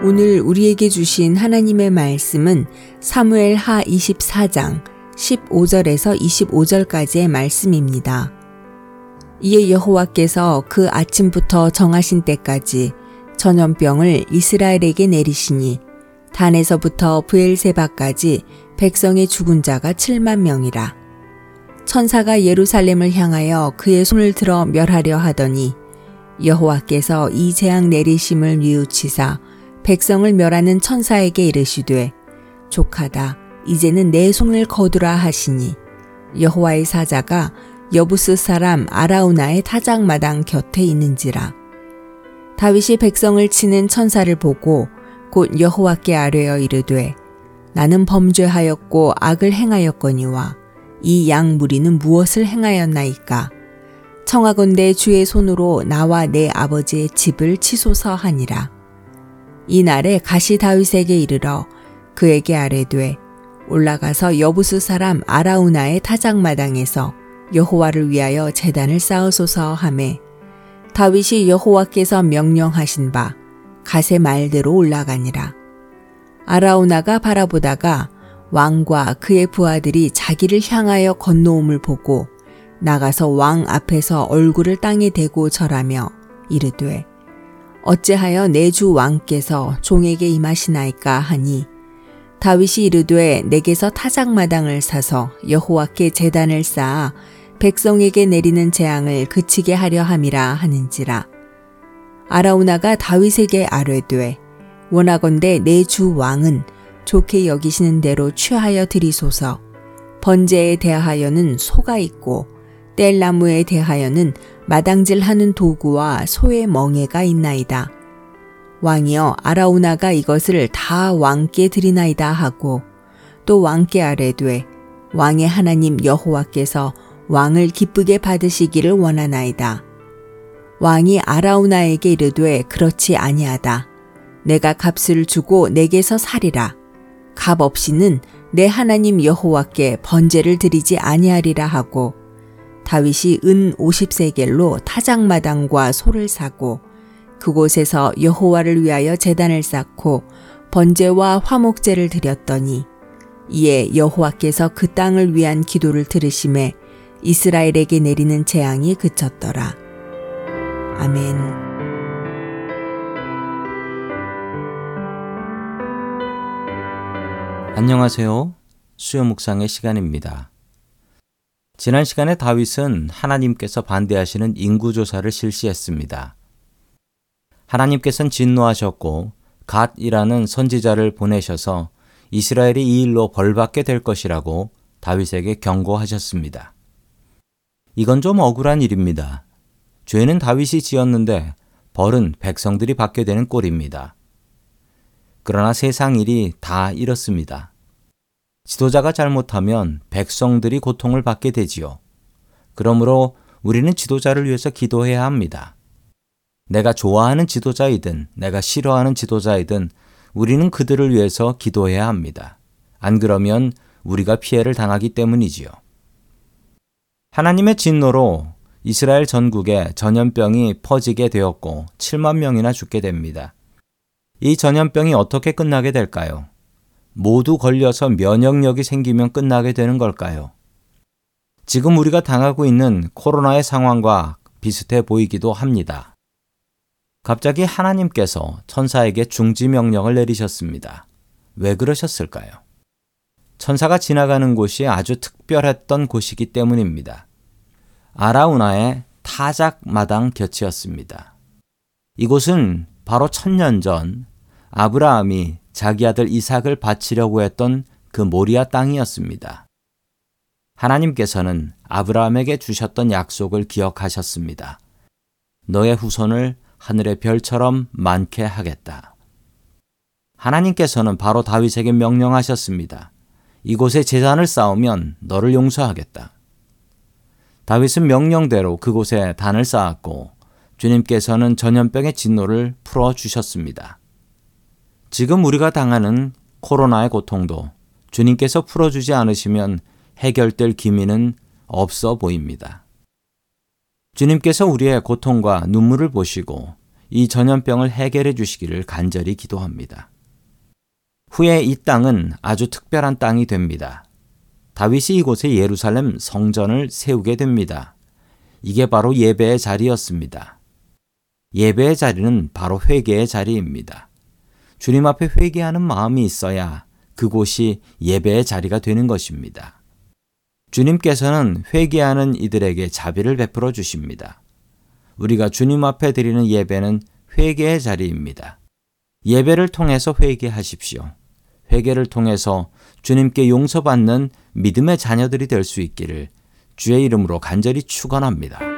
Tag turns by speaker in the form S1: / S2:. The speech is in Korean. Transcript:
S1: 오늘 우리에게 주신 하나님의 말씀은 사무엘 하 24장 15절에서 25절까지의 말씀입니다. 이에 여호와께서 그 아침부터 정하신 때까지 전염병을 이스라엘에게 내리시니 단에서부터 부엘세바까지 백성의 죽은 자가 7만 명이라. 천사가 예루살렘을 향하여 그의 손을 들어 멸하려 하더니 여호와께서 이 재앙 내리심을 뉘우치사 백성을 멸하는 천사에게 이르시되 족하다 이제는 내 손을 거두라 하시니. 여호와의 사자가 여부스 사람 아라우나의 타작마당 곁에 있는지라. 다윗이 백성을 치는 천사를 보고 곧 여호와께 아뢰어 이르되 나는 범죄하였고 악을 행하였거니와 이 양 무리는 무엇을 행하였나이까? 청하건대 주의 손으로 나와 내 아버지의 집을 치소서 하니라 이날에 가시 다윗에게 이르러 그에게 아뢰되 올라가서 여부스 사람 아라우나의 타작마당에서 여호와를 위하여 재단을 쌓으소서 하매 다윗이 여호와께서 명령하신 바 가세 말대로 올라가니라. 아라우나가 바라보다가 왕과 그의 부하들이 자기를 향하여 건너옴을 보고 나가서 왕 앞에서 얼굴을 땅에 대고 절하며 이르되 어찌하여 내 주 왕께서 종에게 임하시나이까 하니? 다윗이 이르되 내게서 타작마당을 사서 여호와께 제단을 쌓아 백성에게 내리는 재앙을 그치게 하려 함이라 하는지라. 아라우나가 다윗에게 아뢰되 원하건대 내 주 왕은 좋게 여기시는 대로 취하여 드리소서. 번제에 대하여는 소가 있고 뗄나무에 대하여는 마당질하는 도구와 소의 멍에가 있나이다. 왕이여 아라우나가 이것을 다 왕께 드리나이다 하고 또 왕께 아뢰되 왕의 하나님 여호와께서 왕을 기쁘게 받으시기를 원하나이다. 왕이 아라우나에게 이르되 그렇지 아니하다. 내가 값을 주고 내게서 살이라. 값 없이는 내 하나님 여호와께 번제를 드리지 아니하리라 하고 다윗이 은 50세겔로 타작마당과 소를 사고 그곳에서 여호와를 위하여 제단을 쌓고 번제와 화목제를 드렸더니 이에 여호와께서 그 땅을 위한 기도를 들으심에 이스라엘에게 내리는 재앙이 그쳤더라. 아멘.
S2: 안녕하세요. 수요 묵상의 시간입니다. 지난 시간에 다윗은 하나님께서 반대하시는 인구조사를 실시했습니다. 하나님께서는 진노하셨고 갓이라는 선지자를 보내셔서 이스라엘이 이 일로 벌받게 될 것이라고 다윗에게 경고하셨습니다. 이건 좀 억울한 일입니다. 죄는 다윗이 지었는데 벌은 백성들이 받게 되는 꼴입니다. 그러나 세상 일이 다 이렇습니다. 지도자가 잘못하면 백성들이 고통을 받게 되지요. 그러므로 우리는 지도자를 위해서 기도해야 합니다. 내가 좋아하는 지도자이든 내가 싫어하는 지도자이든 우리는 그들을 위해서 기도해야 합니다. 안 그러면 우리가 피해를 당하기 때문이지요. 하나님의 진노로 이스라엘 전국에 전염병이 퍼지게 되었고 7만 명이나 죽게 됩니다. 이 전염병이 어떻게 끝나게 될까요? 모두 걸려서 면역력이 생기면 끝나게 되는 걸까요? 지금 우리가 당하고 있는 코로나의 상황과 비슷해 보이기도 합니다. 갑자기 하나님께서 천사에게 중지 명령을 내리셨습니다. 왜 그러셨을까요? 천사가 지나가는 곳이 아주 특별했던 곳이기 때문입니다. 아라우나의 타작 마당 곁이었습니다. 이곳은 바로 천년 전 아브라함이 자기 아들 이삭을 바치려고 했던 그 모리아 땅이었습니다. 하나님께서는 아브라함에게 주셨던 약속을 기억하셨습니다. 너의 후손을 하늘의 별처럼 많게 하겠다. 하나님께서는 바로 다윗에게 명령하셨습니다. 이곳에 재단을 쌓으면 너를 용서하겠다. 다윗은 명령대로 그곳에 단을 쌓았고 주님께서는 전염병의 진노를 풀어 주셨습니다. 지금 우리가 당하는 코로나의 고통도 주님께서 풀어주지 않으시면 해결될 기미는 없어 보입니다. 주님께서 우리의 고통과 눈물을 보시고 이 전염병을 해결해 주시기를 간절히 기도합니다. 후에 이 땅은 아주 특별한 땅이 됩니다. 다윗이 이곳에 예루살렘 성전을 세우게 됩니다. 이게 바로 예배의 자리였습니다. 예배의 자리는 바로 회개의 자리입니다. 주님 앞에 회개하는 마음이 있어야 그곳이 예배의 자리가 되는 것입니다. 주님께서는 회개하는 이들에게 자비를 베풀어 주십니다. 우리가 주님 앞에 드리는 예배는 회개의 자리입니다. 예배를 통해서 회개하십시오. 회개를 통해서 주님께 용서받는 믿음의 자녀들이 될 수 있기를 주의 이름으로 간절히 축원합니다.